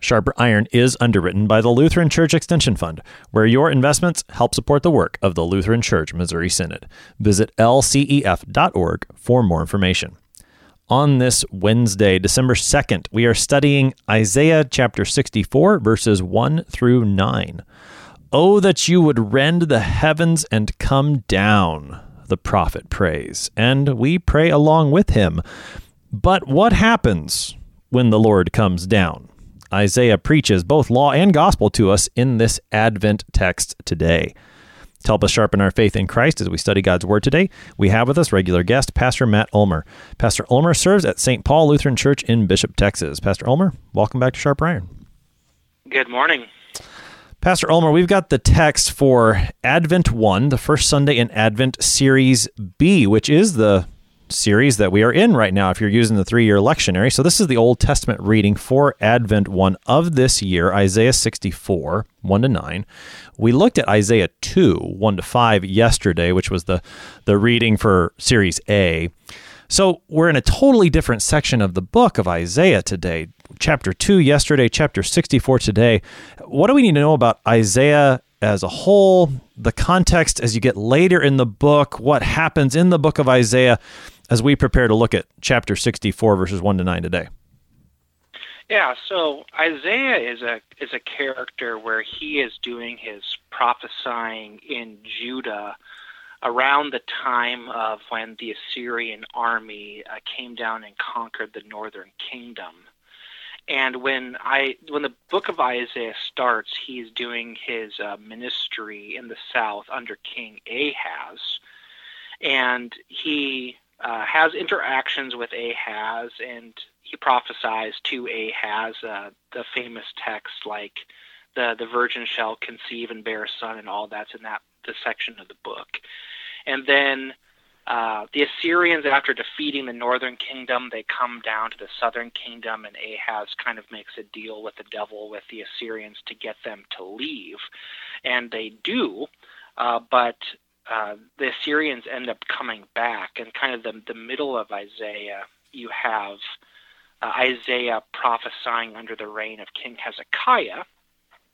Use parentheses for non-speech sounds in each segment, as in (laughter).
Sharper Iron is underwritten by the Lutheran Church Extension Fund, where your investments help support the work of the Lutheran Church Missouri Synod. Visit lcef.org for more information. On this Wednesday, December 2nd, we are studying Isaiah chapter 64, verses 1 through 9. Oh, that you would rend the heavens and come down, the prophet prays, and we pray along with him. But what happens when the Lord comes down? Isaiah preaches both law and gospel to us in this Advent text today. To help us sharpen our faith in Christ as we study God's Word today, we have with us regular guest, Pastor Matt Ulmer. Pastor Ulmer serves at St. Paul Lutheran Church in Bishop, Texas. Pastor Ulmer, welcome back to Sharp Iron. Good morning. Pastor Ulmer, we've got the text for Advent 1, the first Sunday in Advent Series B, which is the series that we are in right now if you're using the three year lectionary. So, this is the Old Testament reading for Advent 1 of this year, Isaiah 64, 1 to 9. We looked at Isaiah 2, 1 to 5 yesterday, which was the, the reading for Series A. So, we're in a totally different section of the book of Isaiah today. Chapter 2 yesterday, chapter 64 today. What do we need to know about Isaiah as a whole, the context as you get later in the book, what happens in the book of Isaiah, as we prepare to look at chapter 64 verses 1 to 9 today? Yeah, so Isaiah is a is a character where he is doing his prophesying in Judah around the time of when the Assyrian army uh, came down and conquered the northern kingdom. And when I when the book of Isaiah starts, he's doing his uh, ministry in the south under King Ahaz, and he uh, has interactions with Ahaz, and he prophesies to Ahaz uh, the famous text like the the virgin shall conceive and bear a son, and all that's in that the section of the book. And then uh, the Assyrians, after defeating the northern kingdom, they come down to the southern kingdom, and Ahaz kind of makes a deal with the devil, with the Assyrians, to get them to leave. And they do, uh, but uh, the Assyrians end up coming back, and kind of the, the middle of Isaiah, you have uh, Isaiah prophesying under the reign of King Hezekiah.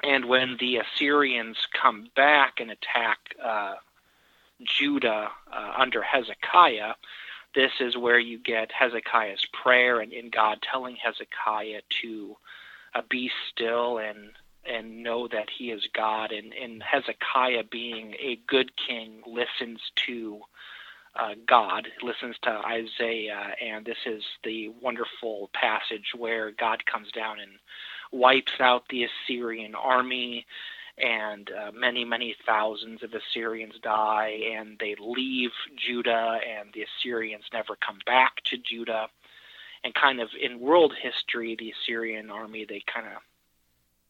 And when the Assyrians come back and attack uh, Judah uh, under Hezekiah, this is where you get Hezekiah's prayer and in God telling Hezekiah to uh, be still and and know that he is God. And, and Hezekiah, being a good king, listens to uh, God, listens to Isaiah, and this is the wonderful passage where God comes down and wipes out the Assyrian army, and uh, many, many thousands of Assyrians die, and they leave Judah, and the Assyrians never come back to Judah. And kind of in world history, the Assyrian army, they kind of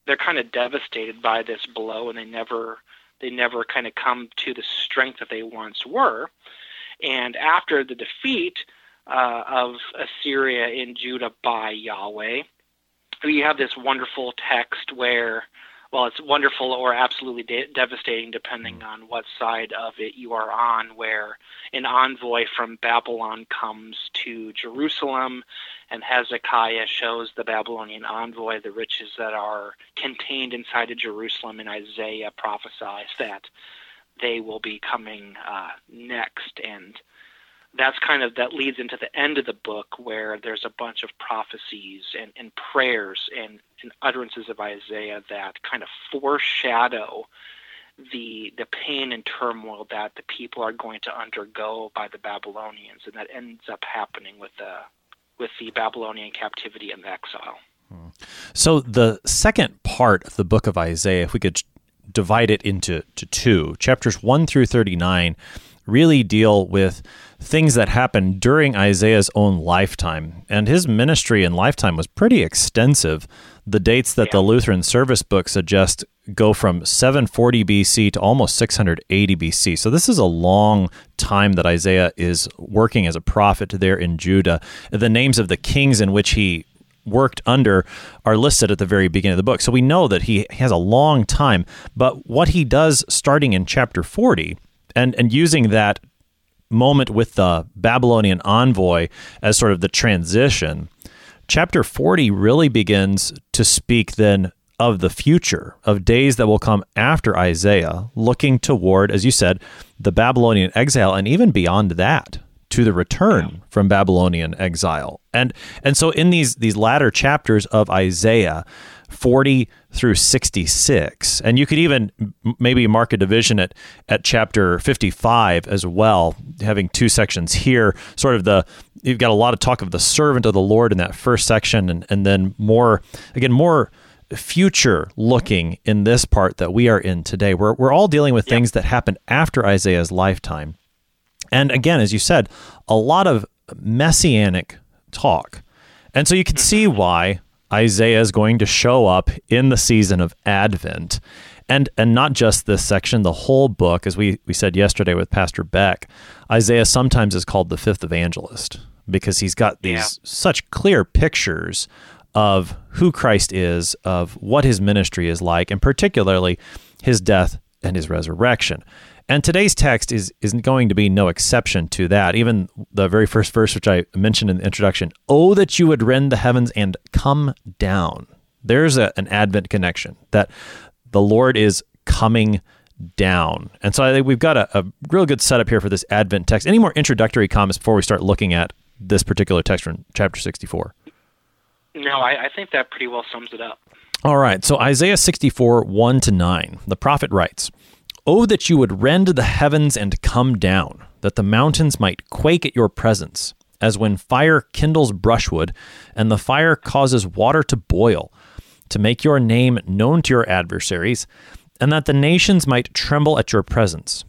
they're kind of devastated by this blow, and they never they never kind of come to the strength that they once were. And after the defeat uh, of Assyria in Judah by Yahweh, we have this wonderful text where well, it's wonderful or absolutely de- devastating depending on what side of it you are on, where an envoy from Babylon comes to Jerusalem, and Hezekiah shows the Babylonian envoy the riches that are contained inside of Jerusalem, and Isaiah prophesies that they will be coming uh, next. And that's kind of that leads into the end of the book where there's a bunch of prophecies and, and prayers and, and utterances of Isaiah that kind of foreshadow the the pain and turmoil that the people are going to undergo by the Babylonians, and that ends up happening with the with the Babylonian captivity and exile. So the second part of the book of Isaiah, if we could divide it into to two chapters one through thirty nine, really deal with things that happened during Isaiah's own lifetime. And his ministry and lifetime was pretty extensive. The dates that yeah. the Lutheran service book suggest go from 740 BC to almost 680 BC. So this is a long time that Isaiah is working as a prophet there in Judah. The names of the kings in which he worked under are listed at the very beginning of the book. So we know that he has a long time. But what he does starting in chapter 40 and, and using that moment with the Babylonian envoy as sort of the transition, chapter 40 really begins to speak then of the future, of days that will come after Isaiah, looking toward, as you said, the Babylonian exile and even beyond that to the return yeah. from Babylonian exile. And and so in these these latter chapters of Isaiah 40 through 66 and you could even maybe mark a division at at chapter 55 as well having two sections here sort of the you've got a lot of talk of the servant of the Lord in that first section and and then more again more future looking in this part that we are in today. We're, we're all dealing with things that happened after Isaiah's lifetime. And again, as you said, a lot of messianic talk. And so you can see mm-hmm. why Isaiah is going to show up in the season of Advent. And and not just this section, the whole book, as we, we said yesterday with Pastor Beck, Isaiah sometimes is called the fifth evangelist because he's got these yeah. such clear pictures of who Christ is, of what his ministry is like, and particularly his death and his resurrection. And today's text is isn't going to be no exception to that. Even the very first verse, which I mentioned in the introduction, "Oh that you would rend the heavens and come down." There's a, an Advent connection that the Lord is coming down. And so I think we've got a, a real good setup here for this Advent text. Any more introductory comments before we start looking at this particular text from chapter 64? No, I, I think that pretty well sums it up. All right. So Isaiah 64, 1 to 9, the prophet writes, Oh, that you would rend the heavens and come down, that the mountains might quake at your presence, as when fire kindles brushwood, and the fire causes water to boil, to make your name known to your adversaries, and that the nations might tremble at your presence.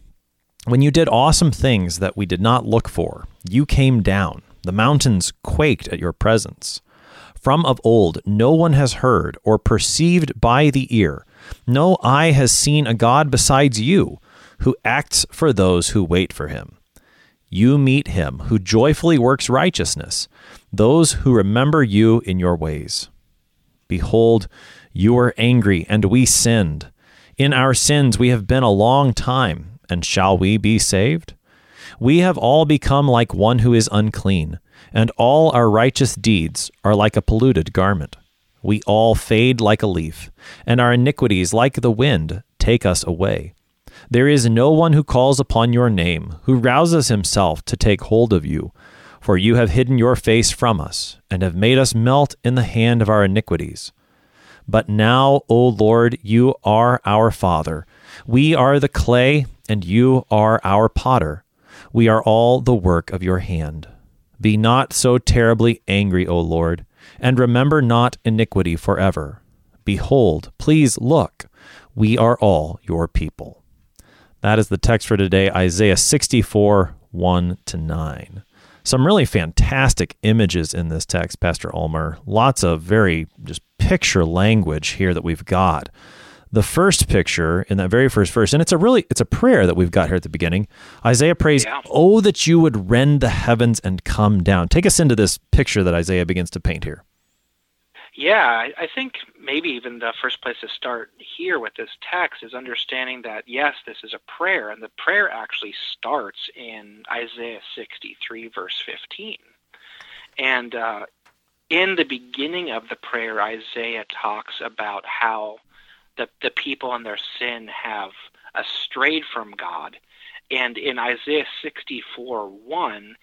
When you did awesome things that we did not look for, you came down. The mountains quaked at your presence. From of old, no one has heard or perceived by the ear. No eye has seen a God besides you, who acts for those who wait for him. You meet him who joyfully works righteousness, those who remember you in your ways. Behold, you are angry, and we sinned. In our sins we have been a long time, and shall we be saved? We have all become like one who is unclean and all our righteous deeds are like a polluted garment. We all fade like a leaf, and our iniquities, like the wind, take us away. There is no one who calls upon your name, who rouses himself to take hold of you. For you have hidden your face from us, and have made us melt in the hand of our iniquities. But now, O Lord, you are our Father. We are the clay, and you are our potter. We are all the work of your hand. Be not so terribly angry, O Lord, and remember not iniquity forever. Behold, please look, we are all your people. That is the text for today, Isaiah 64, 1 to 9. Some really fantastic images in this text, Pastor Ulmer. Lots of very just picture language here that we've got the first picture in that very first verse and it's a really it's a prayer that we've got here at the beginning. Isaiah prays yeah. oh that you would rend the heavens and come down. Take us into this picture that isaiah begins to paint here. Yeah i think maybe even the first place to start here with this text is understanding that yes this is a prayer and the prayer actually starts in isaiah 63 verse 15 and uh, in the beginning of the prayer isaiah talks about how the, the people and their sin have strayed from God. And in Isaiah 64 1,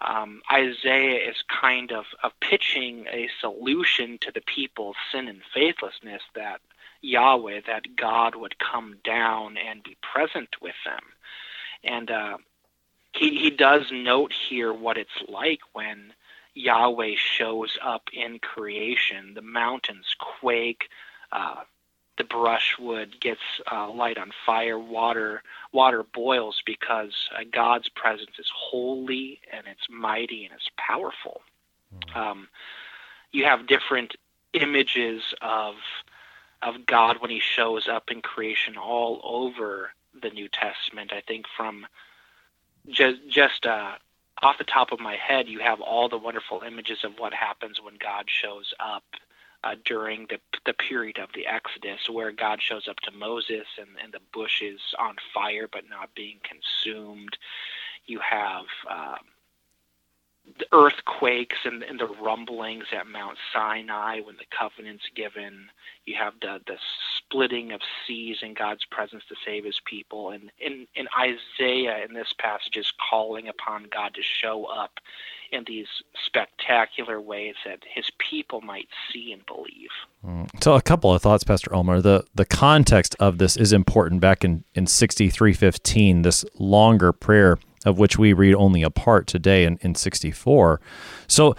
um, Isaiah is kind of, of pitching a solution to the people's sin and faithlessness that Yahweh, that God would come down and be present with them. And uh, he, he does note here what it's like when Yahweh shows up in creation. The mountains quake, uh, the brushwood gets uh, light on fire, water water boils because uh, God's presence is holy and it's mighty and it's powerful. Mm-hmm. Um, you have different images of of God when He shows up in creation all over the New Testament. I think from just just uh, off the top of my head, you have all the wonderful images of what happens when God shows up uh, during the the period of the Exodus, where God shows up to Moses and, and the bush is on fire but not being consumed. You have um, the earthquakes and, and the rumblings at Mount Sinai when the covenant's given. You have the, the splitting of seas in God's presence to save his people. And in, in Isaiah, in this passage, is calling upon God to show up in these spectacular ways that his people might see and believe. Mm. So, a couple of thoughts, Pastor Ulmer. The the context of this is important. Back in in sixty three fifteen, this longer prayer of which we read only a part today in, in 64. So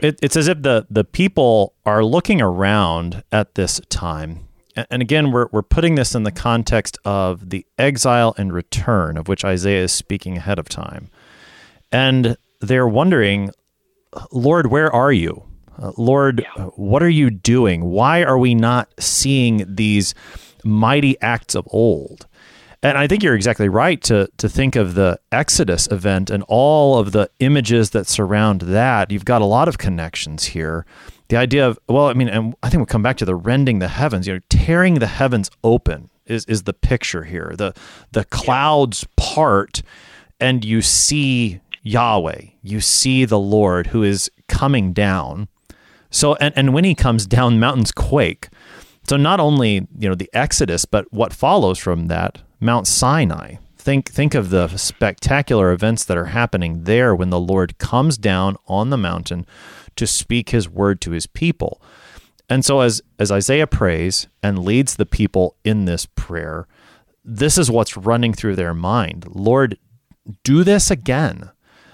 it, it's as if the, the people are looking around at this time. And again, we're, we're putting this in the context of the exile and return, of which Isaiah is speaking ahead of time. And they're wondering, Lord, where are you? Uh, Lord, what are you doing? Why are we not seeing these mighty acts of old? And I think you're exactly right to to think of the Exodus event and all of the images that surround that. You've got a lot of connections here. The idea of well, I mean, and I think we'll come back to the rending the heavens. You know, tearing the heavens open is is the picture here. The the clouds part, and you see Yahweh. You see the Lord who is coming down. So and and when he comes down, mountains quake. So not only you know the Exodus, but what follows from that Mount Sinai. Think think of the spectacular events that are happening there when the Lord comes down on the mountain to speak his word to his people. And so as as Isaiah prays and leads the people in this prayer, this is what's running through their mind. Lord, do this again.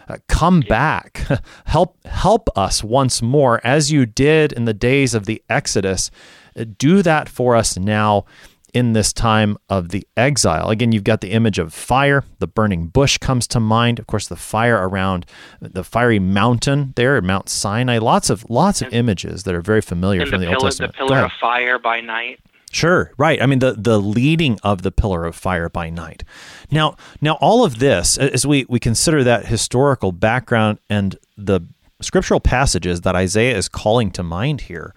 Uh, come back. (laughs) help help us once more as you did in the days of the Exodus. Uh, do that for us now in this time of the exile. Again, you've got the image of fire. The burning bush comes to mind. Of course, the fire around the fiery mountain there, Mount Sinai. Lots of lots of images that are very familiar from the, the pillar, Old Testament. The pillar of fire by night. Sure, right. I mean the the leading of the pillar of fire by night. Now, now all of this as we we consider that historical background and the scriptural passages that Isaiah is calling to mind here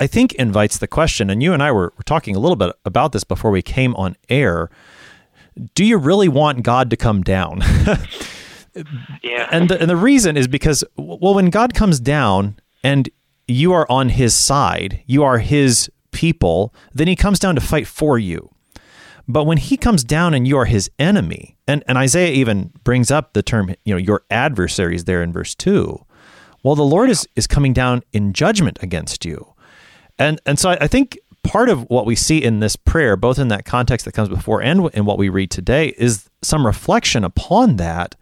I think invites the question, and you and I were, were talking a little bit about this before we came on air. Do you really want God to come down? (laughs) yeah. And the, and the reason is because, well, when God comes down and you are on his side, you are his people, then he comes down to fight for you. But when he comes down and you are his enemy, and, and Isaiah even brings up the term, you know, your adversaries there in verse 2. Well, the Lord is, is coming down in judgment against you. And and so I, I think part of what we see in this prayer, both in that context that comes before and in what we read today, is some reflection upon that.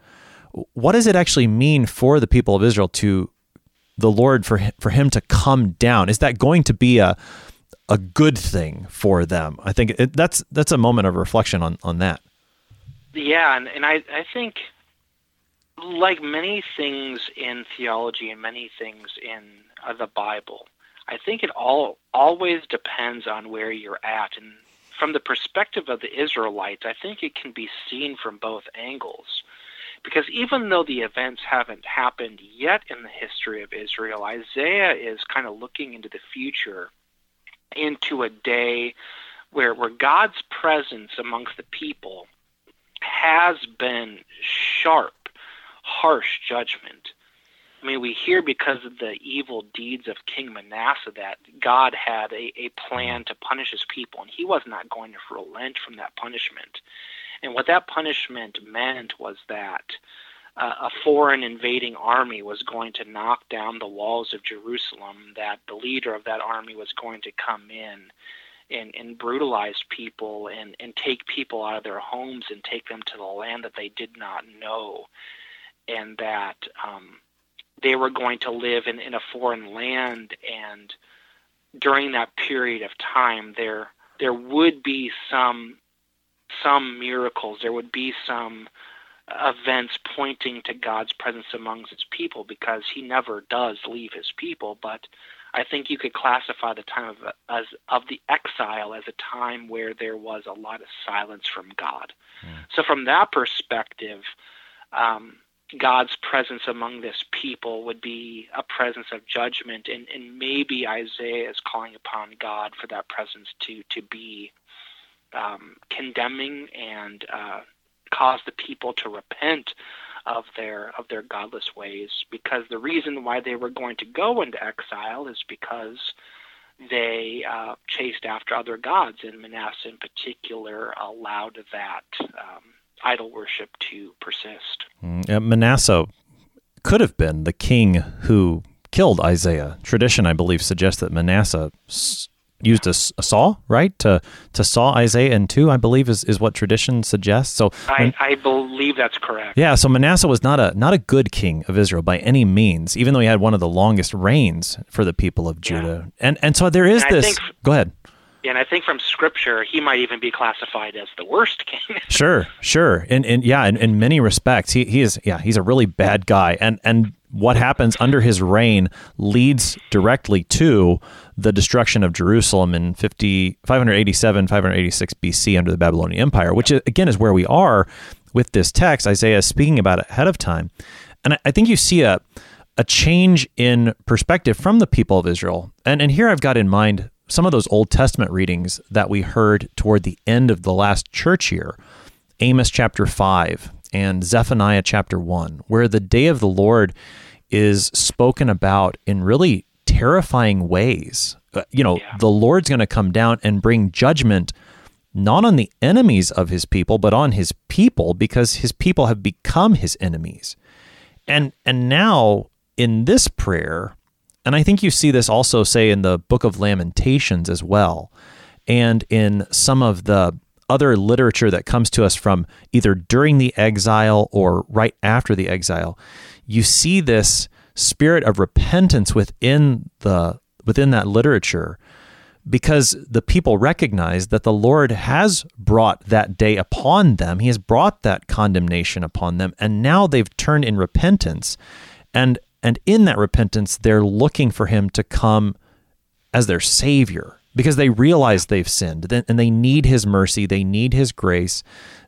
What does it actually mean for the people of Israel to the Lord for for Him to come down? Is that going to be a a good thing for them? I think it, that's that's a moment of reflection on on that. Yeah, and, and I I think like many things in theology and many things in uh, the Bible, I think it all always depends on where you're at. And from the perspective of the Israelites, I think it can be seen from both angles. Because even though the events haven't happened yet in the history of Israel, Isaiah is kind of looking into the future, into a day where, where God's presence amongst the people has been sharp, harsh judgment. I mean, we hear because of the evil deeds of King Manasseh that God had a, a plan to punish his people, and he was not going to relent from that punishment. And what that punishment meant was that uh, a foreign invading army was going to knock down the walls of Jerusalem, that the leader of that army was going to come in and, and brutalize people and, and take people out of their homes and take them to the land that they did not know. And that um, they were going to live in, in a foreign land and during that period of time there there would be some some miracles there would be some events pointing to God's presence amongst his people because he never does leave his people but I think you could classify the time of as of the exile as a time where there was a lot of silence from God. Mm. So from that perspective, um, God's presence among this people would be a presence of judgment, and, and maybe Isaiah is calling upon God for that presence to to be um, condemning and uh, cause the people to repent of their of their godless ways. Because the reason why they were going to go into exile is because they uh, chased after other gods and Manasseh in particular allowed that um, idol worship to persist. Mm, Manasseh could have been the king who killed Isaiah. Tradition, I believe, suggests that Manasseh used a, a, saw, right, to to saw Isaiah in two. I believe is, is what tradition suggests. So I, I believe that's correct. Yeah. So Manasseh was not a not a good king of Israel by any means, even though he had one of the longest reigns for the people of Judah. Yeah. And and so there is and this. Think, go ahead. And I think from scripture, he might even be classified as the worst king. (laughs) sure, sure, and and yeah, in, in many respects, he he is yeah he's a really bad guy, and and what happens under his reign leads directly to the destruction of Jerusalem in 50, 587, 586 BC under the Babylonian Empire, which uh, again is where we are with this text. Isaiah is speaking about it ahead of time. And I think you see a, a change in perspective from the people of Israel. And, and here I've got in mind some of those Old Testament readings that we heard toward the end of the last church year Amos chapter 5 and Zephaniah chapter 1, where the day of the Lord is spoken about in really terrifying ways. Uh, you know, yeah. the Lord's going to come down and bring judgment not on the enemies of his people, but on his people because his people have become his enemies. And and now in this prayer, and I think you see this also say in the book of Lamentations as well, and in some of the other literature that comes to us from either during the exile or right after the exile, you see this spirit of repentance within the within that literature because the people recognize that the Lord has brought that day upon them. He has brought that condemnation upon them and now they've turned in repentance and and in that repentance they're looking for him to come as their savior because they realize they've sinned and they need his mercy, they need his grace,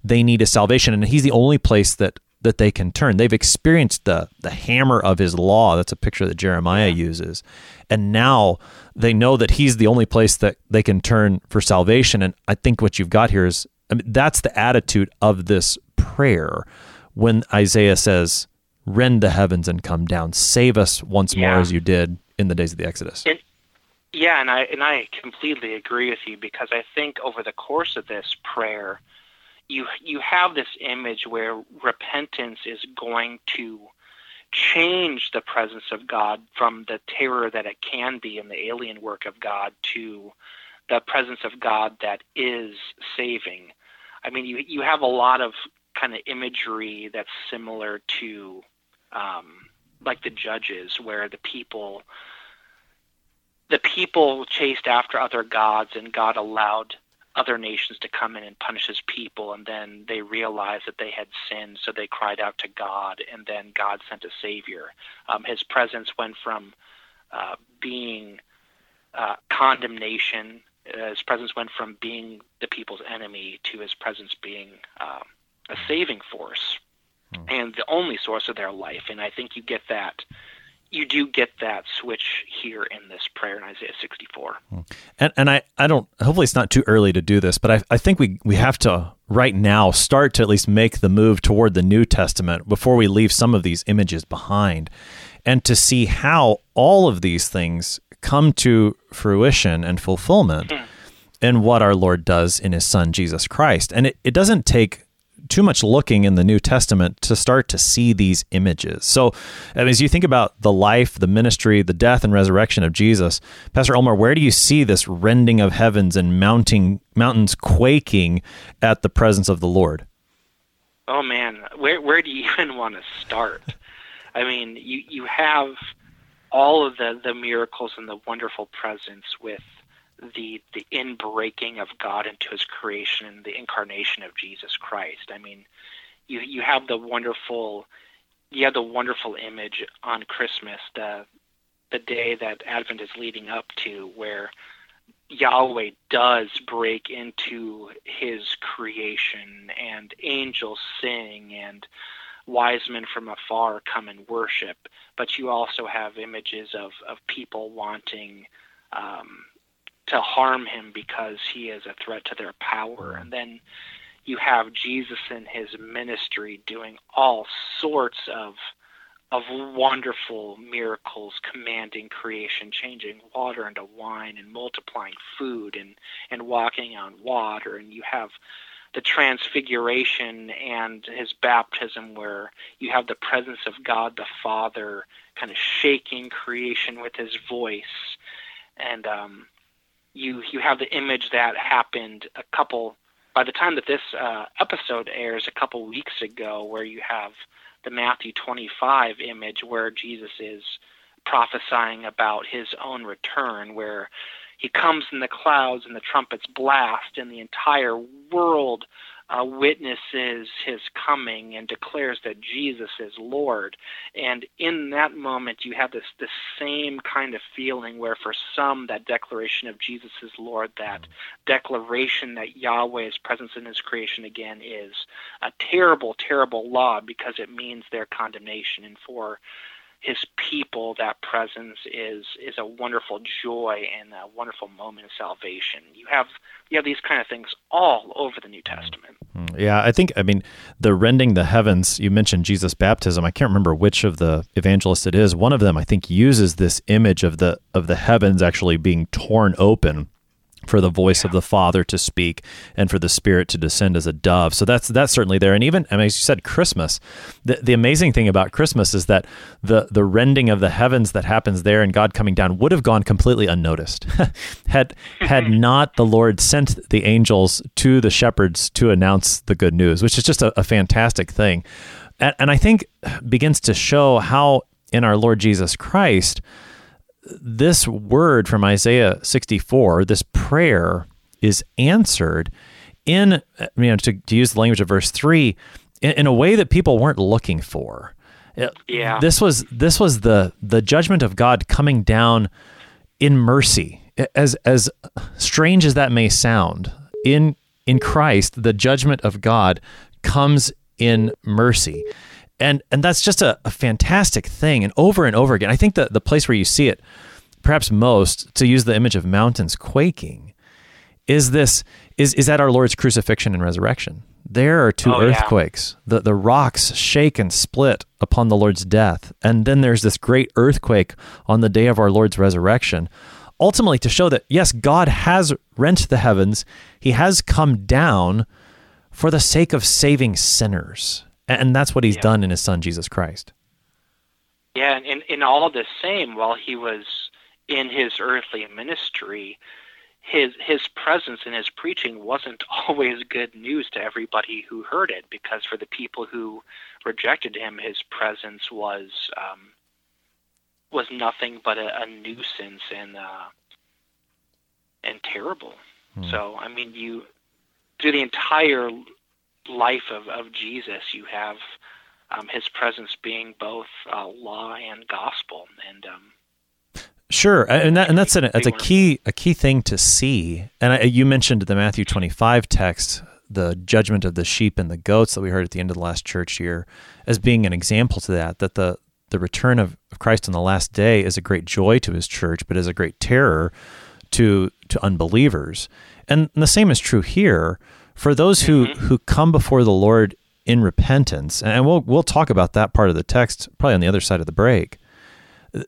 they need his salvation and he's the only place that that they can turn. They've experienced the the hammer of his law. That's a picture that Jeremiah uses. And now they know that he's the only place that they can turn for salvation. And I think what you've got here is I mean, that's the attitude of this prayer when Isaiah says, Rend the heavens and come down. Save us once yeah. more as you did in the days of the Exodus. And, yeah, and I and I completely agree with you because I think over the course of this prayer, you you have this image where repentance is going to change the presence of God from the terror that it can be in the alien work of God to the presence of God that is saving. I mean, you you have a lot of kind of imagery that's similar to um, like the judges, where the people the people chased after other gods, and God allowed other nations to come in and punish his people, and then they realized that they had sinned, so they cried out to God, and then God sent a savior. Um, his presence went from uh, being uh, condemnation, uh, his presence went from being the people's enemy to his presence being uh, a saving force hmm. and the only source of their life. And I think you get that you do get that switch here in this prayer in Isaiah 64. Hmm. And, and I, I don't, hopefully it's not too early to do this, but I, I think we, we have to right now start to at least make the move toward the New Testament before we leave some of these images behind and to see how all of these things come to fruition and fulfillment mm. in what our Lord does in his son, Jesus Christ. And it, it doesn't take too much looking in the New Testament to start to see these images. So, as you think about the life, the ministry, the death and resurrection of Jesus, Pastor Ulmer, where do you see this rending of heavens and mounting mountains quaking at the presence of the Lord? Oh man, where where do you (laughs) even want to start? I mean, you you have all of the the miracles and the wonderful presence with the the inbreaking of God into His creation the incarnation of Jesus Christ. I mean, you you have the wonderful you have the wonderful image on Christmas the the day that Advent is leading up to, where Yahweh does break into his creation and angels sing and wise men from afar come and worship, but you also have images of, of people wanting um, to harm him because he is a threat to their power. And then you have Jesus in his ministry doing all sorts of of wonderful miracles commanding creation, changing water into wine and multiplying food and, and walking on water. And you have the transfiguration and his baptism where you have the presence of God the Father kind of shaking creation with his voice. And um, you, you have the image that happened a couple, by the time that this uh, episode airs, a couple weeks ago, where you have – the Matthew 25 image where Jesus is prophesying about his own return, where he comes in the clouds and the trumpets blast, and the entire world uh, witnesses his coming and declares that Jesus is Lord. And in that moment, you have this this same kind of feeling where, for some, that declaration of Jesus is Lord, that declaration that Yahweh's presence in His creation again is a terrible, terrible law because it means their condemnation. And for his people that presence is is a wonderful joy and a wonderful moment of salvation. You have you have these kind of things all over the new testament. Mm, yeah i think i mean the rending the heavens you mentioned jesus baptism. I can't remember which of the evangelists it is. One of them i think uses this image of the of the heavens actually being torn open for the voice yeah. of the Father to speak and for the Spirit to descend as a dove. So that's that's certainly there. And even I mean, as you said, Christmas. The, the amazing thing about Christmas is that the the rending of the heavens that happens there and God coming down would have gone completely unnoticed (laughs) had had (laughs) not the Lord sent the angels to the shepherds to announce the good news, which is just a, a fantastic thing. And, and I think begins to show how in our Lord Jesus Christ this word from Isaiah 64, this prayer is answered in, you know, to, to use the language of verse 3, in, in, a way that people weren't looking for. Uh, yeah. This was this was the the judgment of God coming down in mercy. As as strange as that may sound, in in Christ, the judgment of God comes in mercy and and that's just a, a fantastic thing. And over and over again i think the, the place where you see it perhaps most to use the image of mountains quaking is this is is at our lord's crucifixion and resurrection. There are two oh, earthquakes. Yeah. the the rocks shake and split upon the lord's death. And then there's this great earthquake on the day of our lord's resurrection ultimately to show that yes god has rent the heavens. He has come down for the sake of saving sinners and that's what he's yeah. done in his son Jesus Christ. Yeah, and in, in all the same, while he was in his earthly ministry, his his presence and his preaching wasn't (laughs) always good news to everybody who heard it, because for the people who rejected him, his presence was um, was nothing but a, a nuisance and uh, and terrible. Hmm. So I mean, you through the entire life of, of Jesus, you have um, his presence being both uh, law and gospel, and um, sure, and that, and that's a that's a key a key thing to see. And I, you mentioned the Matthew twenty five text, the judgment of the sheep and the goats that we heard at the end of the last church year, as being an example to that. That the the return of, of Christ on the last day is a great joy to his church, but is a great terror to to unbelievers. And the same is true here for those who mm-hmm. who come before the Lord in repentance, and we'll we'll talk about that part of the text probably on the other side of the break.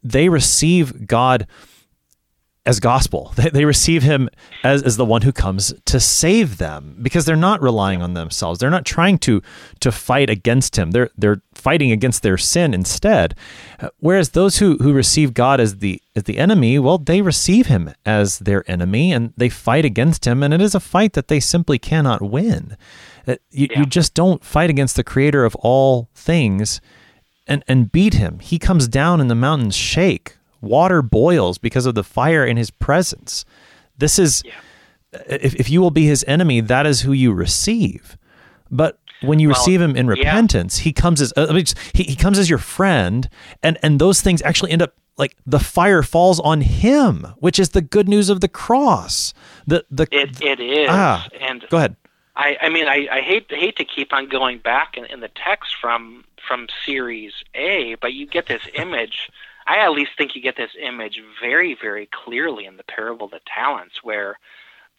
They receive God as gospel. (laughs) They, they receive him as, as the one who comes to save them because they're not relying on themselves. They're not trying to to fight against him. They're they're fighting against their sin instead. Whereas those who, who receive God as the as the enemy, well, they receive him as their enemy and they fight against him, and it is a fight that they simply cannot win. Uh, you, yeah. you just don't fight against the creator of all things and, and beat him. He comes down and the mountains shake Water boils because of the fire in his presence. This is, yeah. if, if you will be his enemy, that is who you receive. But when you well, receive him in repentance, yeah. he comes as uh, he, he comes as your friend, and and those things actually end up like the fire falls on him, which is the good news of the cross. The the it, it is. Ah, and go ahead. I, I mean, I, I hate hate to keep on going back in, in the text from from series A, but you get this image. I at least think you get this image very, very clearly in the parable of the talents, where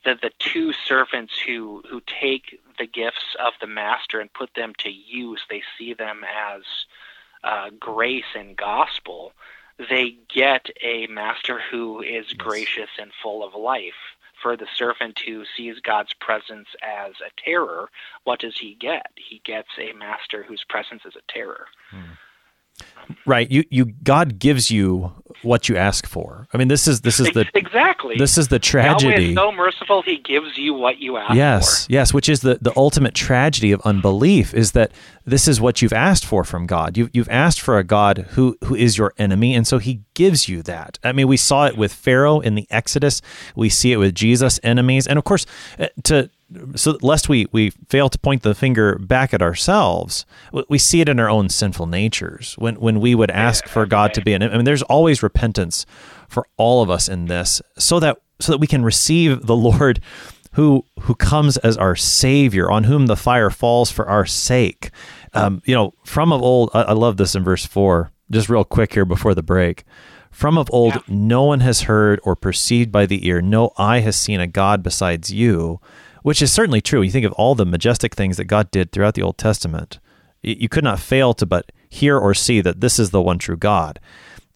the the two servants who who take the gifts of the master and put them to use, they see them as uh, grace and gospel. They get a master who is yes. gracious and full of life. For the servant who sees God's presence as a terror, what does he get? He gets a master whose presence is a terror. Hmm. Right. You you God gives you what you ask for. I mean this is this is the Exactly. This is the tragedy. Yahweh is so merciful he gives you what you ask yes, for. Yes, which is the, the ultimate tragedy of unbelief is that this is what you've asked for from God. You you've asked for a God who who is your enemy and so he gives you that. I mean we saw it with Pharaoh in the Exodus. We see it with Jesus enemies and of course uh, to so lest we we fail to point the finger back at ourselves, we see it in our own sinful natures. When when we would ask for God to be in, I mean, there's always repentance for all of us in this, so that so that we can receive the Lord who who comes as our Savior, on whom the fire falls for our sake. Um, you know, from of old, I, I, love this in verse four. Just real quick here before the break. From of old, yeah. no one has heard or perceived by the ear, no eye has seen a God besides you which is certainly true. You think of all the majestic things that God did throughout the Old Testament. You could not fail to but hear or see that this is the one true God.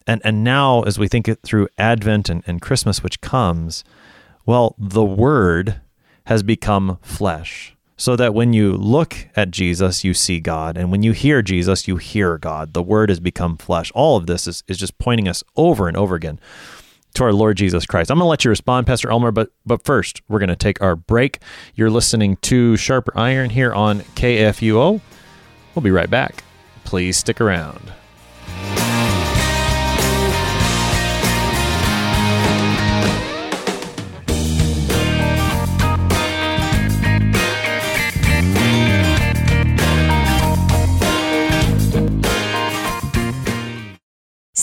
And and now as we think it through Advent and, and Christmas which comes, well, the word has become flesh. So that when you look at Jesus, you see God. And when you hear Jesus, you hear God. The word has become flesh. All of this is, is just pointing us over and over again to our Lord Jesus Christ. I'm going to let you respond, Pastor Ulmer, but but first we're going to take our break. You're listening to Sharper Iron here on KFUO. We'll be right back. Please stick around.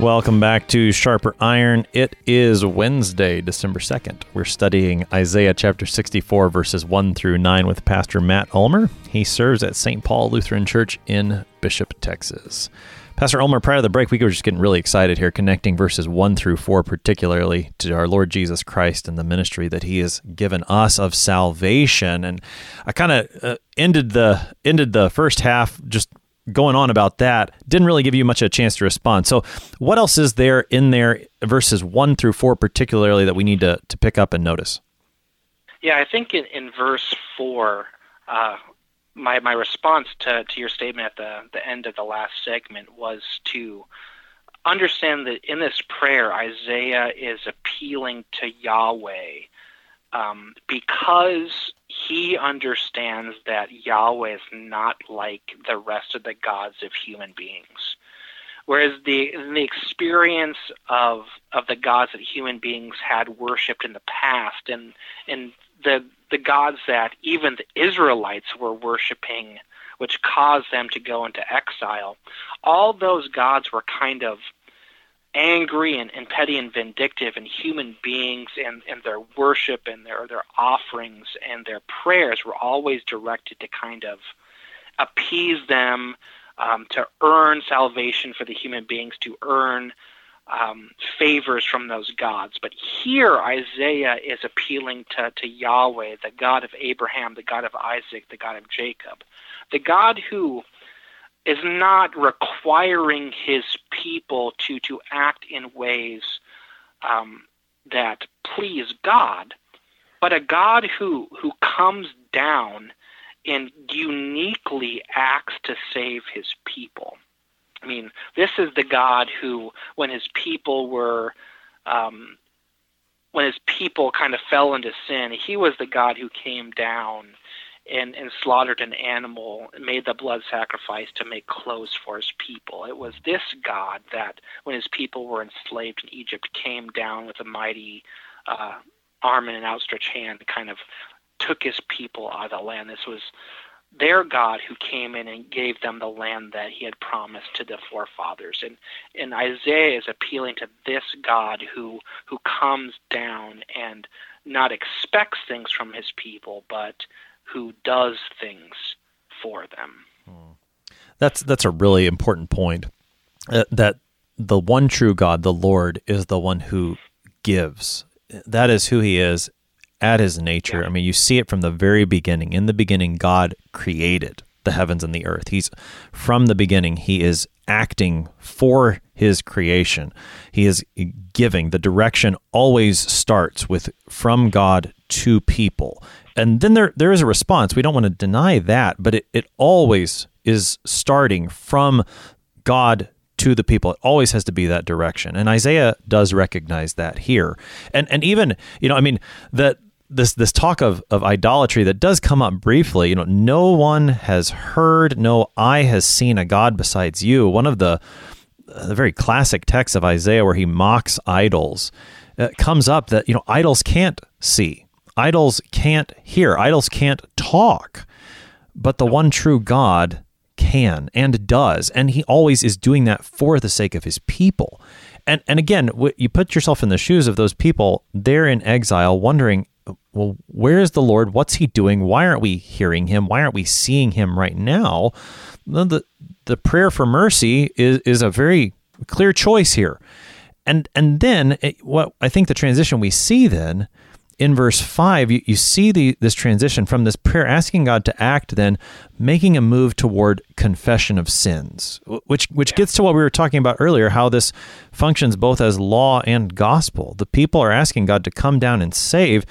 Welcome back to Sharper Iron. It is Wednesday, December 2nd. We're studying Isaiah chapter 64, verses 1 through 9 with Pastor Matt Ulmer. He serves at St. Paul Lutheran Church in Bishop, Texas. Pastor Ulmer, prior to the break, we were just getting really excited here, connecting verses 1 through 4, particularly to our Lord Jesus Christ and the ministry that he has given us of salvation. And I kind of uh, ended the ended the first half just going on about that didn't really give you much of a chance to respond. So, what else is there in there, verses one through four, particularly that we need to, to pick up and notice? Yeah, I think in, in verse four, uh, my my response to, to your statement at the, the end of the last segment was to understand that in this prayer, Isaiah is appealing to Yahweh um, because he understands that Yahweh is not like the rest of the gods of human beings. Whereas the the experience of of the gods that human beings had worshipped in the past, and and the the gods that even the Israelites were worshiping, which caused them to go into exile, all those gods were kind of angry and, and petty and vindictive and human beings and, and their worship and their their offerings and their prayers were always directed to kind of appease them um, to earn salvation for the human beings to earn um, favors from those gods. But here isaiah is appealing to, to yahweh the god of abraham the god of isaac the god of jacob. The god who is not requiring his people to to act in ways um, that please God, but a God who who comes down and uniquely acts to save his people. I mean, this is the God who, when his people were, um, when his people kind of fell into sin, he was the God who came down and, and slaughtered an animal, made the blood sacrifice to make clothes for his people. It was this God that, when his people were enslaved in Egypt, came down with a mighty uh, arm and an outstretched hand, kind of took his people out of the land. This was their God who came in and gave them the land that he had promised to the forefathers. And, and Isaiah is appealing to this God who, who comes down and not expects things from his people, but who does things for them. That's that's a really important point. Uh, that the one true God, the Lord, is the one who gives. That is who He is at His nature. Yeah. I mean, you see it from the very beginning. In the beginning, God created the heavens and the earth. He's from the beginning. He is acting for His creation. He is giving. The direction always starts with from God to people and then there there is a response. We don't want to deny that, but it, it always is starting from God to the people. It always has to be that direction. And Isaiah does recognize that here. And and even, you know, I mean, that this this talk of, of idolatry that does come up briefly, you know, no one has heard, no eye has seen a God besides you. One of the the very classic texts of Isaiah where he mocks idols uh, comes up that, you know, idols can't see Idols can't hear, idols can't talk, but the one true God can and does, and he always is doing that for the sake of his people. And and again, you put yourself in the shoes of those people. They're in exile, wondering, well, where is the Lord? What's he doing? Why aren't we hearing him? Why aren't we seeing him right now? The the prayer for mercy is is a very clear choice here. And and then it, what I think the transition we see then in verse 5 you, you see the, this transition from this prayer asking god to act then making a move toward confession of sins which which gets to what we were talking about earlier how this functions both as law and gospel. The people are asking god to come down and save.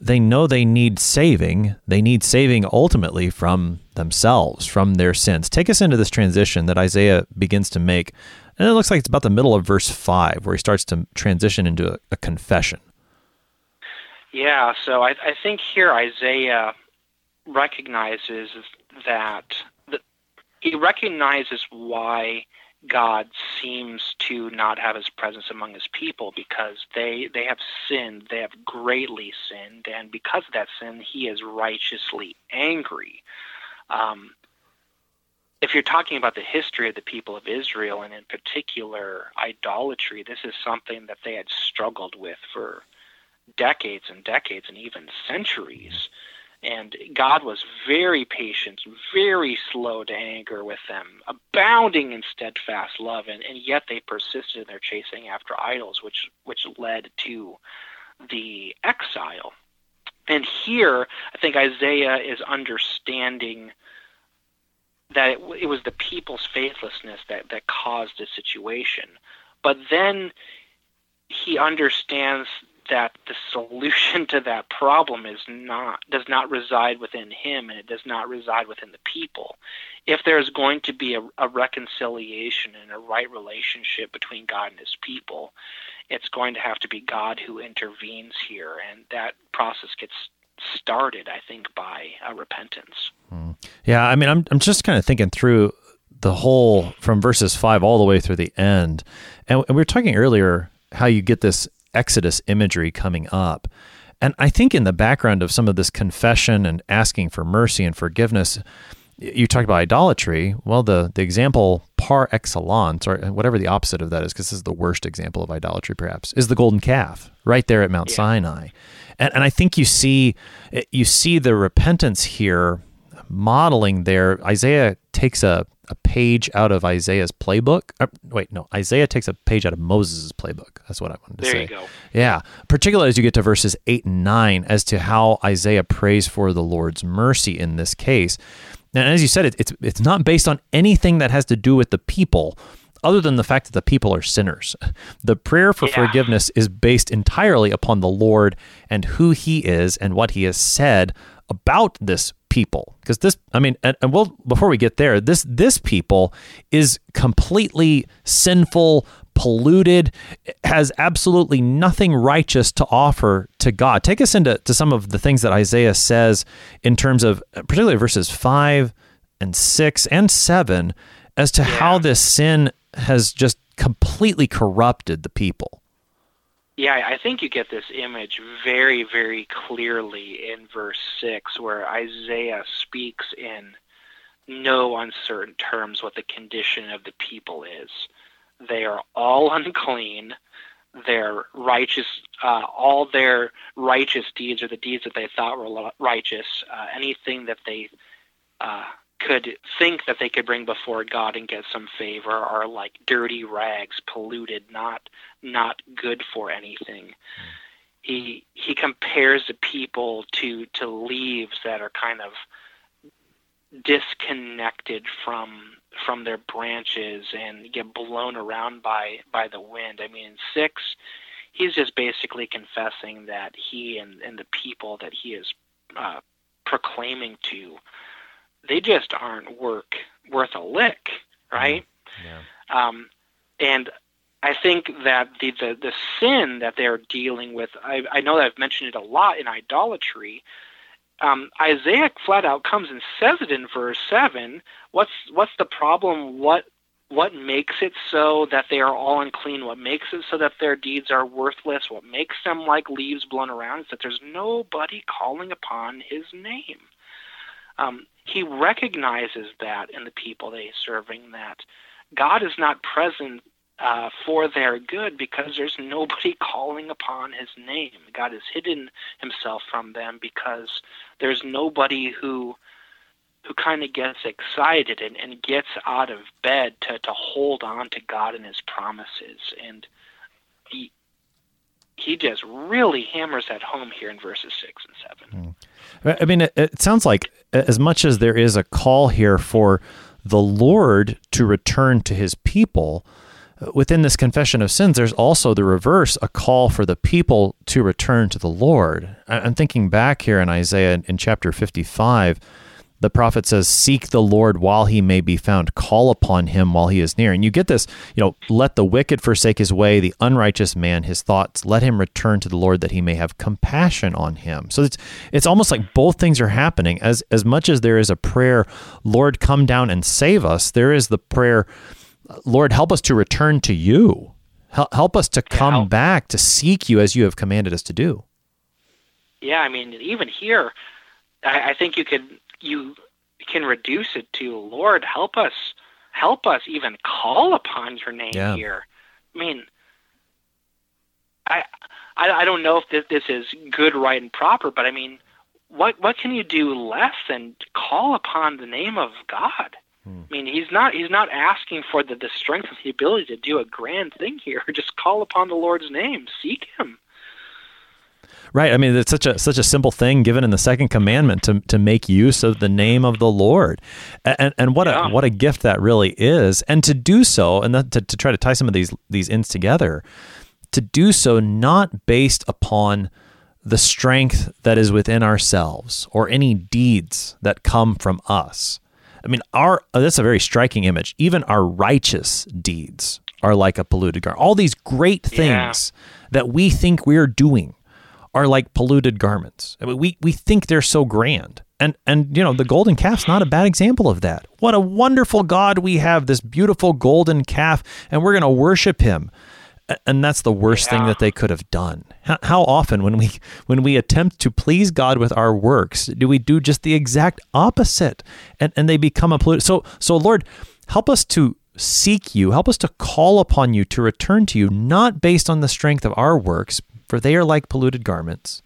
They know they need saving. They need saving ultimately from themselves from their sins. Take us into this transition that isaiah begins to make. And it looks like it's about the middle of verse 5 where he starts to transition into a, a confession yeah, so I, I think here Isaiah recognizes that the, he recognizes why God seems to not have his presence among his people because they they have sinned, they have greatly sinned, and because of that sin, he is righteously angry. Um, if you're talking about the history of the people of Israel and in particular idolatry, this is something that they had struggled with for decades and decades and even centuries. And God was very patient, very slow to anger with them, abounding in steadfast love, and, and yet they persisted in their chasing after idols, which which led to the exile. And here, I think Isaiah is understanding that it, it was the people's faithlessness that, that caused the situation. But then he understands that the solution to that problem is not does not reside within him and it does not reside within the people. If there's going to be a, a, reconciliation and a right relationship between god and his people it's going to have to be god who intervenes here. And that process gets started i think by a repentance. Hmm. yeah i mean i'm, I'm just kind of thinking through the whole from verses 5 all the way through the end. And we were talking earlier how you get this Exodus imagery coming up. And I think in the background of some of this confession and asking for mercy and forgiveness, you talked about idolatry. Well, the, the example par excellence, or whatever the opposite of that is, because this is the worst example of idolatry, perhaps, is the golden calf right there at Mount yeah. Sinai. And, and I think you see eh, you see the repentance here modeling there. Isaiah takes a a page out of Isaiah's playbook. Uh, wait, no, Isaiah takes a page out of Moses' playbook. That's what I wanted to there say. There you go. Yeah, particularly as you get to verses 8 and 9 as to how Isaiah prays for the Lord's mercy in this case. And as you said, it, it's it's not based on anything that has to do with the people, other than the fact that the people are sinners. The prayer for yeah. forgiveness is based entirely upon the Lord and who He is and what He has said about this people. Because this i mean and, and we'll before we get there this this people is completely sinful polluted has absolutely nothing righteous to offer to god. Take us into to some of the things that isaiah says in terms of particularly verses 5 and 6 and 7 as to yeah. how this sin has just completely corrupted the people yeah, I think you get this image very, very clearly in verse 6, where Isaiah speaks in no uncertain terms what the condition of the people is. They are all (laughs) unclean. Their righteous, uh, all their righteous deeds are the deeds that they thought were righteous. Uh, anything that they uh, could think that they could bring before God and get some favor are like dirty rags, polluted, not not good for anything. He he compares the people to to leaves that are kind of disconnected from from their branches and get blown around by by the wind. I mean, six, he's just basically confessing that he and and the people that he is uh, proclaiming to they just aren't work worth a lick, right? Yeah. Um, and I think that the, the the sin that they're dealing with, I, I know that I've mentioned it a lot in idolatry. Um, Isaiah flat out comes and says it in verse seven. What's what's the problem? What what makes it so that they are all unclean? What makes it so that their deeds are worthless? What makes them like leaves blown around? Is that there's nobody calling upon His name. Um, he recognizes that in the people that he's serving, that God is not present uh, for their good because there's (laughs) nobody calling upon his name. God has hidden himself from them because there's nobody who who kind of gets excited and, and gets out of bed to, to hold on to God and his promises. And he, he just really hammers that home here in verses 6 and 7. I mean, it, it sounds like as much as there is a call here for the Lord to return to his people, uh, within this confession of sins, there's also the reverse a call for the people to return to the Lord. I'm thinking back here in Isaiah in chapter 55 the prophet says, Seek the Lord while he may be found, call upon him while he is near. And you get this, you know, let the wicked forsake his way, the unrighteous man his thoughts, let him return to the Lord that he may have compassion on him. So it's it's almost like both things are happening. As as much as there is a prayer, Lord, come down and save us, there is the prayer, Lord, help us to return to you. Help help us to come back to seek you as you have commanded us to do. Yeah, I mean, even here, I, I think you could you can reduce it to, Lord, help us, help us even call upon your name yeah. here. I mean, I, I, I don't know if this, this is good, right, and proper, but I mean, what what can you do less than call upon the name of God? Hmm. I mean, he's not he's not asking for the, the strength and the ability to do a grand thing here. (laughs) Just call upon the Lord's name, seek Him. Right. I mean, it's such a such a simple thing given in the second commandment to, to make use of the name of the Lord, and and what yeah. a what a gift that really is, and to do so, and to, to try to tie some of these these ends together, to do so not based upon the strength that is within ourselves or any deeds that come from us. I mean, our uh, that's a very striking image. Even our righteous deeds are like a polluted garment. All these great things yeah. that we think we're doing are like polluted garments. I mean, we we think they're so grand. And and you know, the golden calf's not a bad example of that. What a wonderful God we have, this beautiful golden calf, and we're going to worship him. And that's the worst yeah. thing that they could have done. How often when we when we attempt to please God with our works, do we do just the exact opposite? And and they become a polluted. So so Lord, help us to seek you, help us to call upon you to return to you, not based on the strength of our works, for they are like polluted garments.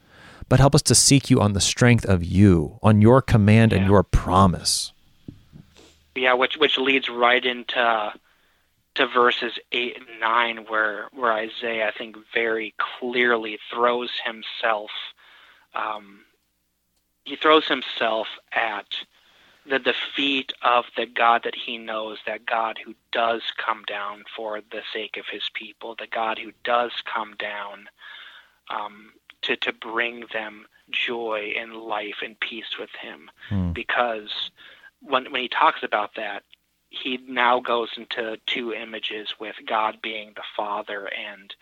But help us to seek you on the strength of you, on your command yeah. and your promise. Yeah, which which leads right into to verses eight and nine, where where Isaiah, I think, very clearly throws himself. Um, he throws himself at the defeat of the God that he knows, that God who does come down for the sake of his people, the God who does come down um, to, to bring them joy and life and peace with him Hmm. because when when he talks about that he now goes into two images with God being the father and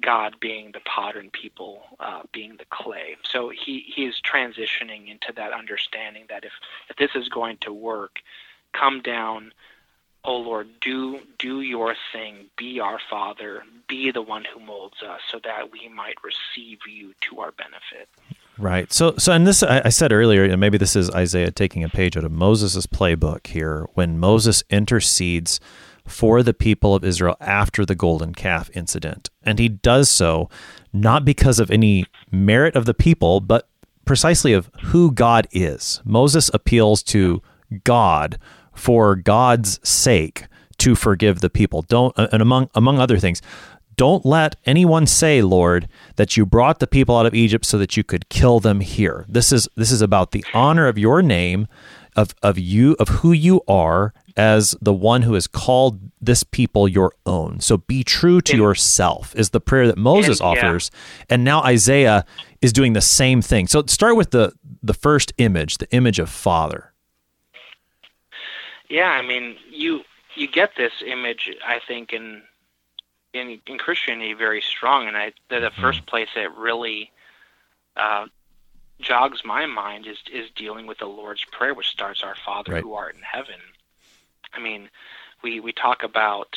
God being the potter and people uh, being the clay. So he, he is transitioning into that understanding that if, if this is going to work, come down, oh Lord, do do your thing, be our Father, be the one who molds us, so that we might receive you to our benefit. Right. So, so, and this, I, I said earlier, and maybe this is Isaiah taking a page out of Moses' playbook here, when Moses intercedes for the people of Israel after the golden calf incident. And he does so not because of any merit of the people, but precisely of who God is. Moses appeals to God for God's sake to forgive the people. Don't, uh, and among, among other things, don't let anyone say, Lord, that you brought the people out of Egypt so that you could kill them here. This is this is about the honor of your name, of of you of who you are as the one who has called this people your own. So be true to And- yourself is the prayer that Moses And- yeah. offers. And now Isaiah is doing the same thing. So start with the the first image, the image of Father. Yeah, I mean, you you get this image, I think, in in, in Christianity very strong, and I the, the first place it really uh, jogs my mind is is dealing with the Lord's Prayer, which starts, "Our Father Right. who art in heaven." I mean, we we talk about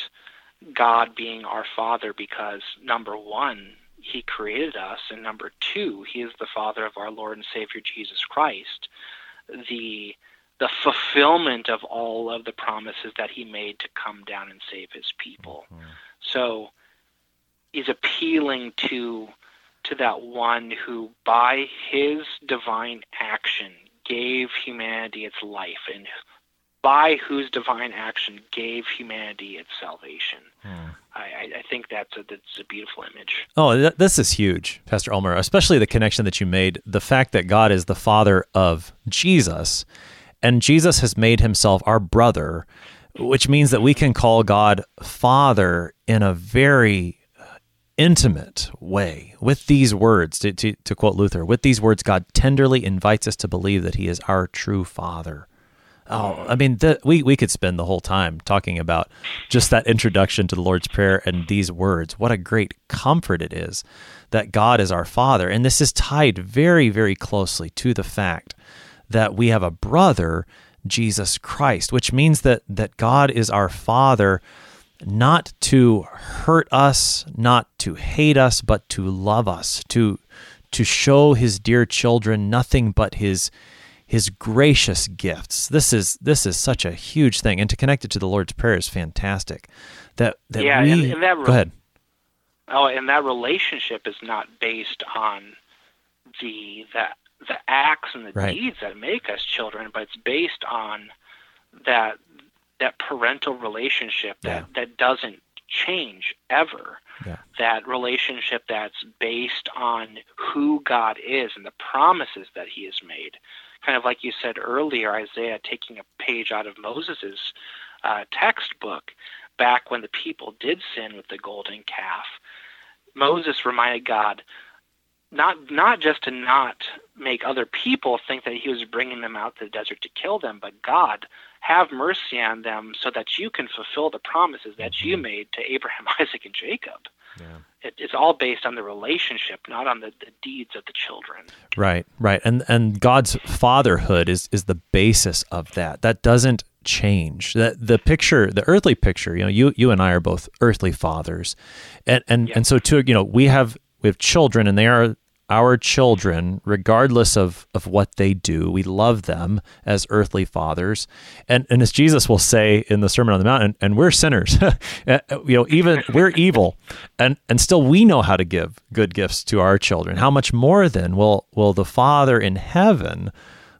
God being our Father because number one, He created us, and number two, He is the Father of our Lord and Savior Jesus Christ. The the fulfillment of all of the promises that he made to come down and save his people. Mm-hmm. So he's appealing to to that one who by his divine action gave humanity its life and by whose divine action gave humanity its salvation. Hmm. I, I, I think that's a that's a beautiful image. Oh, th- this is huge, Pastor Ulmer, especially the connection that you made. The fact that God is the father of Jesus, and Jesus has made himself our brother, which means that we can call God Father in a very intimate way with these words. To, to, to quote Luther, with these words, God tenderly invites us to believe that he is our true Father. Oh, I mean, the, we we could spend the whole time talking about just that introduction to the Lord's Prayer and these words. What a great comfort it is that God is our Father, and this is tied very, very closely to the fact that we have a brother, Jesus Christ, which means that that God is our Father, not to hurt us, not to hate us, but to love us, to to show His dear children nothing but His his gracious gifts. This is this is such a huge thing, and to connect it to the Lord's Prayer is fantastic. That that Yeah, we and- and that re- go ahead. Oh, and that relationship is not based on the the the acts and the Right. deeds that make us children, but it's based on that that parental relationship that Yeah. that doesn't change ever. Yeah. That relationship that's based on who God is and the promises that He has made. Kind of like you said earlier, Isaiah taking a page out of Moses's uh, textbook back when the people did sin with the golden calf. Moses reminded God not not just to not make other people think that he was bringing them out to the desert to kill them, but God, have mercy on them so that you can fulfill the promises that you mm-hmm. made to Abraham, (laughs) Isaac, and Jacob. It, it's all based on the relationship, not on the, the deeds of the children. Right, right, and and God's fatherhood is is the basis of that. That doesn't change. That the picture, the earthly picture. You know, you you and I are both earthly fathers, and and Yeah. and so too. You know, we have we have children, and they are our children, regardless of of what they do. We love them as earthly fathers, and and as Jesus will say in the Sermon on the Mount, and, and we're sinners. (laughs) Uh, you know, even we're evil, and and still we know how to give good gifts to our children. How much more then will will the Father in heaven,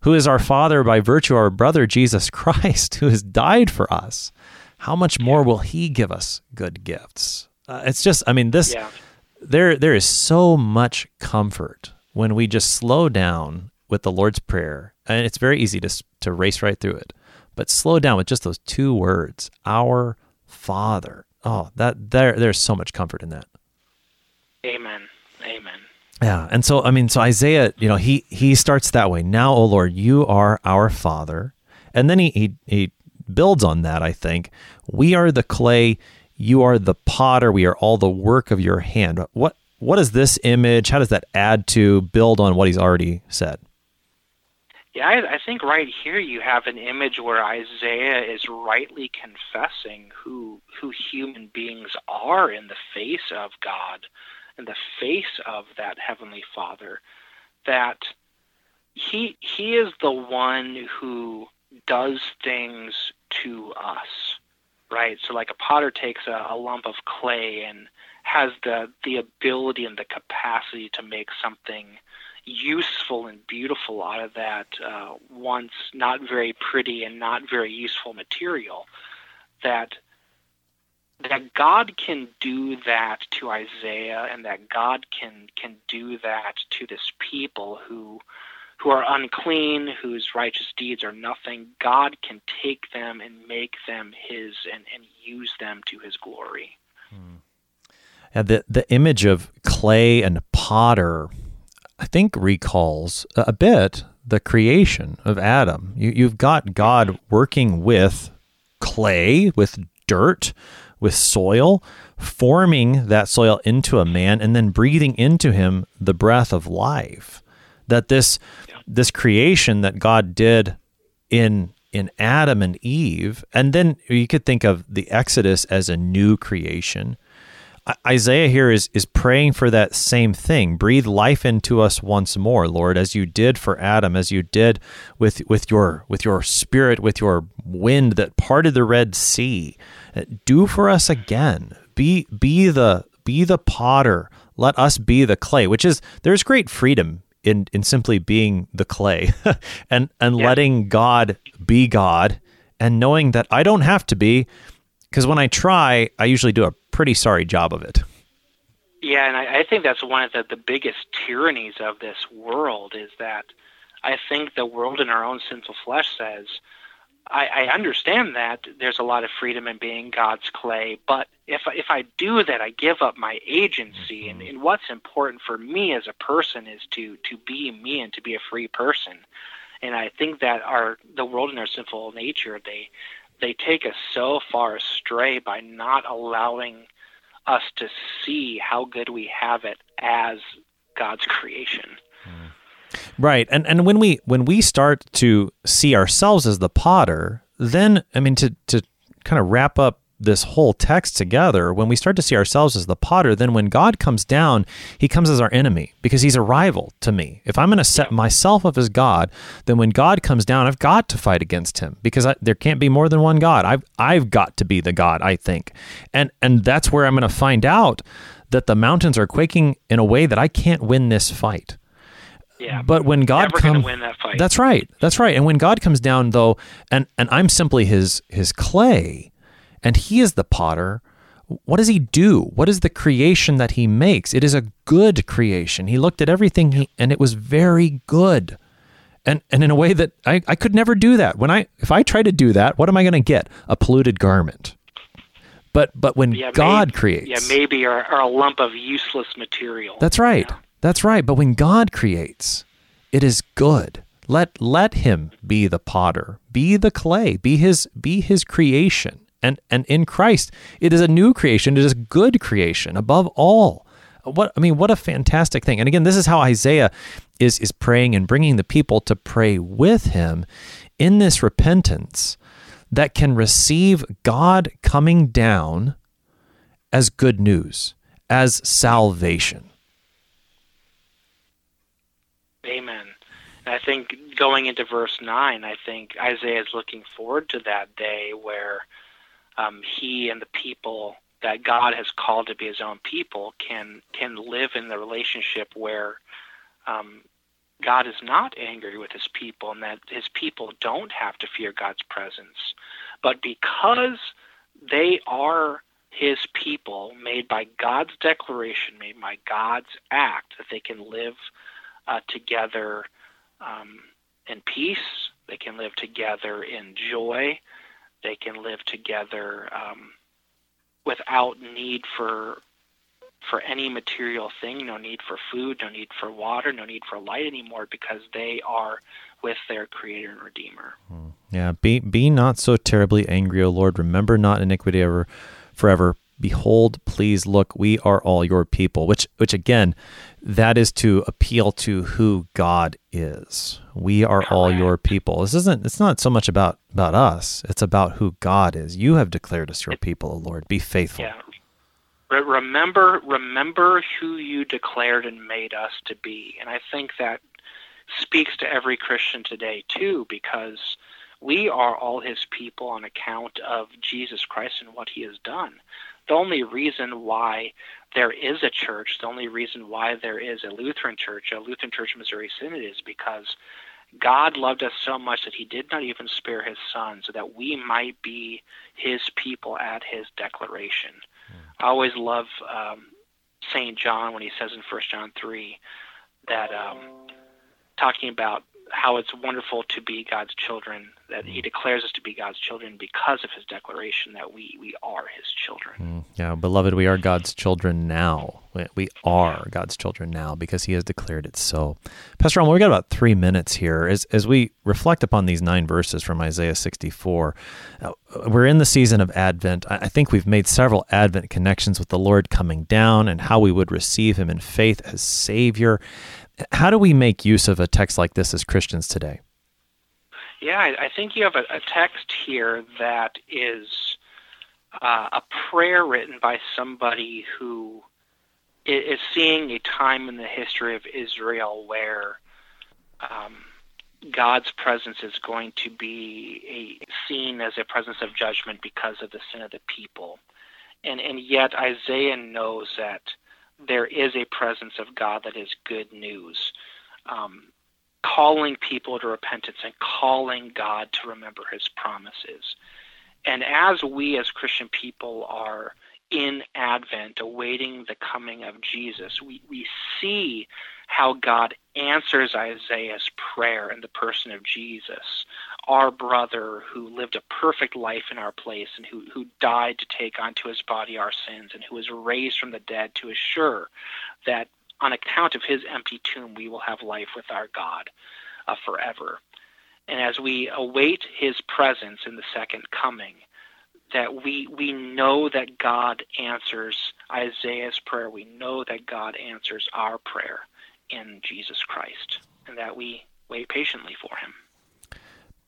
who is our Father by virtue of our brother Jesus Christ, (laughs) who has died for us, how much more will He give us good gifts? Uh, it's just, I mean, this Yeah. There there is so much comfort when we just slow down with the Lord's prayer, and it's very easy to to race right through it. But slow down with just those two words, "Our Father." Oh, that there there's so much comfort in that. Amen. Amen. Yeah, and so I mean, so Isaiah, you know, he he starts that way. Now, O Lord, you are our Father, and then he he, he builds on that. I think we are the clay, you are the potter. We are all the work of your hand. What what is this image? How does that add to build on what he's already said? Yeah, I, I think right here you have an image where Isaiah is rightly confessing who who human beings are in the face of God in the face of that heavenly Father, that he he is the one who does things to us, right? So like a potter takes a, a lump of clay and has the the ability and the capacity to make something useful and beautiful out of that uh, once not very pretty and not very useful material that that God can do that to Isaiah and that God can can do that to this people who who are unclean, whose righteous deeds are nothing. God can take them and make them his and, and use them to his glory. Hmm. Yeah, the the image of clay and potter I think recalls a bit the creation of Adam. You, you've got God working with clay, with dirt, with soil, forming that soil into a man and then breathing into him the breath of life. That this this creation that God did in in Adam and Eve, and then you could think of the Exodus as a new creation. Isaiah here is is praying for that same thing. Breathe life into us once more, Lord, as you did for Adam, as you did with with your with your spirit, with your wind that parted the Red Sea. Uh, do for us again. Be be the be the potter. Let us be the clay, which is there's great freedom in in simply being the clay (laughs) and and yeah. letting God be God and knowing that I don't have to be because when I try, I usually do a pretty sorry job of it. Yeah, and I, I think that's one of the, the biggest tyrannies of this world is that I think the world in our own sinful flesh says, I, I understand that there's a lot of freedom in being God's clay, but if if I do that, I give up my agency, and, mm-hmm. and what's important for me as a person is to to be me and to be a free person. And I think that our the world in our sinful nature they they take us so far astray by not allowing us to see how good we have it as God's creation. Right. And and when we when we start to see ourselves as the potter, then I mean to to kind of wrap up this whole text together, when we start to see ourselves as the potter, then when God comes down, he comes as our enemy because he's a rival to me. If I'm going to set myself up as God, then when God comes down, I've got to fight against him because I, there can't be more than one God. I've I've got to be the God, I think. And and that's where I'm going to find out that the mountains are quaking in a way that I can't win this fight. Yeah, but when God comes, that that's right, that's right. And when God comes down, though, and and I'm simply His His clay, and he is the potter. What does he do? What is the creation that he makes? It is a good creation. He looked at everything he, and it was very good. And and in a way that I, I could never do that. When I if I try to do that, what am I going to get? A polluted garment. But but when yeah, God maybe, creates, yeah, maybe or, or, a lump of useless material. That's right. That's right. But when God creates, it is good. Let let him be the potter, be the clay, be his be his creation. And and in Christ, it is a new creation. It is good creation above all. What I mean, what a fantastic thing. And again, this is how Isaiah is is praying and bringing the people to pray with him in this repentance that can receive God coming down as good news, as salvation. Amen. I think going into verse 9, I think Isaiah is looking forward to that day where um, he and the people that God has called to be His own people can can live in the relationship where um, God is not angry with His people, and that His people don't have to fear God's presence, but because they are His people, made by God's declaration, made by God's act, that they can live uh, together um, in peace. They can live together in joy they can live together um, without need for for any material thing, no need for food, no need for water, no need for light anymore because they are with their creator and redeemer. Hmm. Yeah, be be not so terribly angry, O Lord. Remember not iniquity ever forever. Behold, please look, we are all your people. Which which again, that is to appeal to who God is. We are all your people. This isn't it's not so much about about us. It's about who God is. You have declared us your people, O Lord. Be faithful. Yeah. Remember remember who you declared and made us to be. And I think that speaks to every Christian today too because we are all his people on account of Jesus Christ and what he has done. The only reason why there is a church, the only reason why there is a Lutheran church, a Lutheran Church Missouri Synod, is because God loved us so much that he did not even spare his son so that we might be his people at his declaration. Mm. I always love um, St. John when he says in 1 John 3 that um, talking about how it's wonderful to be God's children, that He mm. declares us to be God's children because of His declaration that we, we are His children. Mm, yeah, beloved, we are God's children now. We are God's children now because He has declared it so. Pastor Ulmer, we got about three minutes here. As, as we reflect upon these nine verses from Isaiah 64, uh, we're in the season of Advent. I, I think we've made several Advent connections with the Lord coming down and how we would receive Him in faith as Savior. How do we make use of a text like this as Christians today? Yeah, I, I think you have a, a, text here that is uh, a prayer written by somebody who is seeing a time in the history of Israel where um, God's presence is going to be a, seen as a presence of judgment because of the sin of the people. And, and yet Isaiah knows that there is a presence of God that is good news. Um, calling people to repentance and calling God to remember his promises. And as we as Christian people are in Advent, awaiting the coming of Jesus, we, we see how God answers Isaiah's prayer in the person of Jesus, our brother who lived a perfect life in our place and who, who died to take onto his body our sins and who was raised from the dead to assure that on account of his empty tomb we will have life with our God uh, forever. And as we await his presence in the second coming, that we we know that God answers Isaiah's prayer. We know that God answers our prayer in Jesus Christ, and that we wait patiently for him.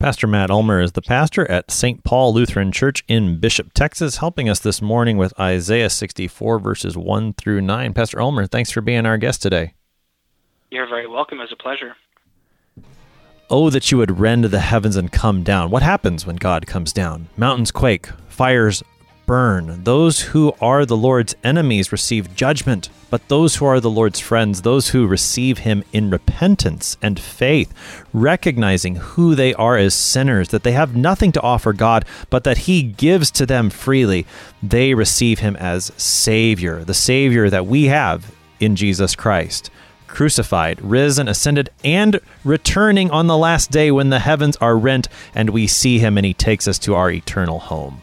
Pastor Matt Ulmer is the pastor at St. Paul Lutheran Church in Bishop, Texas, helping us this morning with Isaiah 64, verses 1 through 9. Pastor Ulmer, thanks for being our guest today. You're very welcome. It's a pleasure. Oh, that you would rend the heavens and come down. What happens when God comes down? Mountains quake, fires burn. Those who are the Lord's enemies receive judgment, but those who are the Lord's friends, those who receive him in repentance and faith, recognizing who they are as sinners, that they have nothing to offer God, but that he gives to them freely, they receive him as Savior, the Savior that we have in Jesus Christ crucified, risen, ascended, and returning on the last day when the heavens are rent and we see him and he takes us to our eternal home.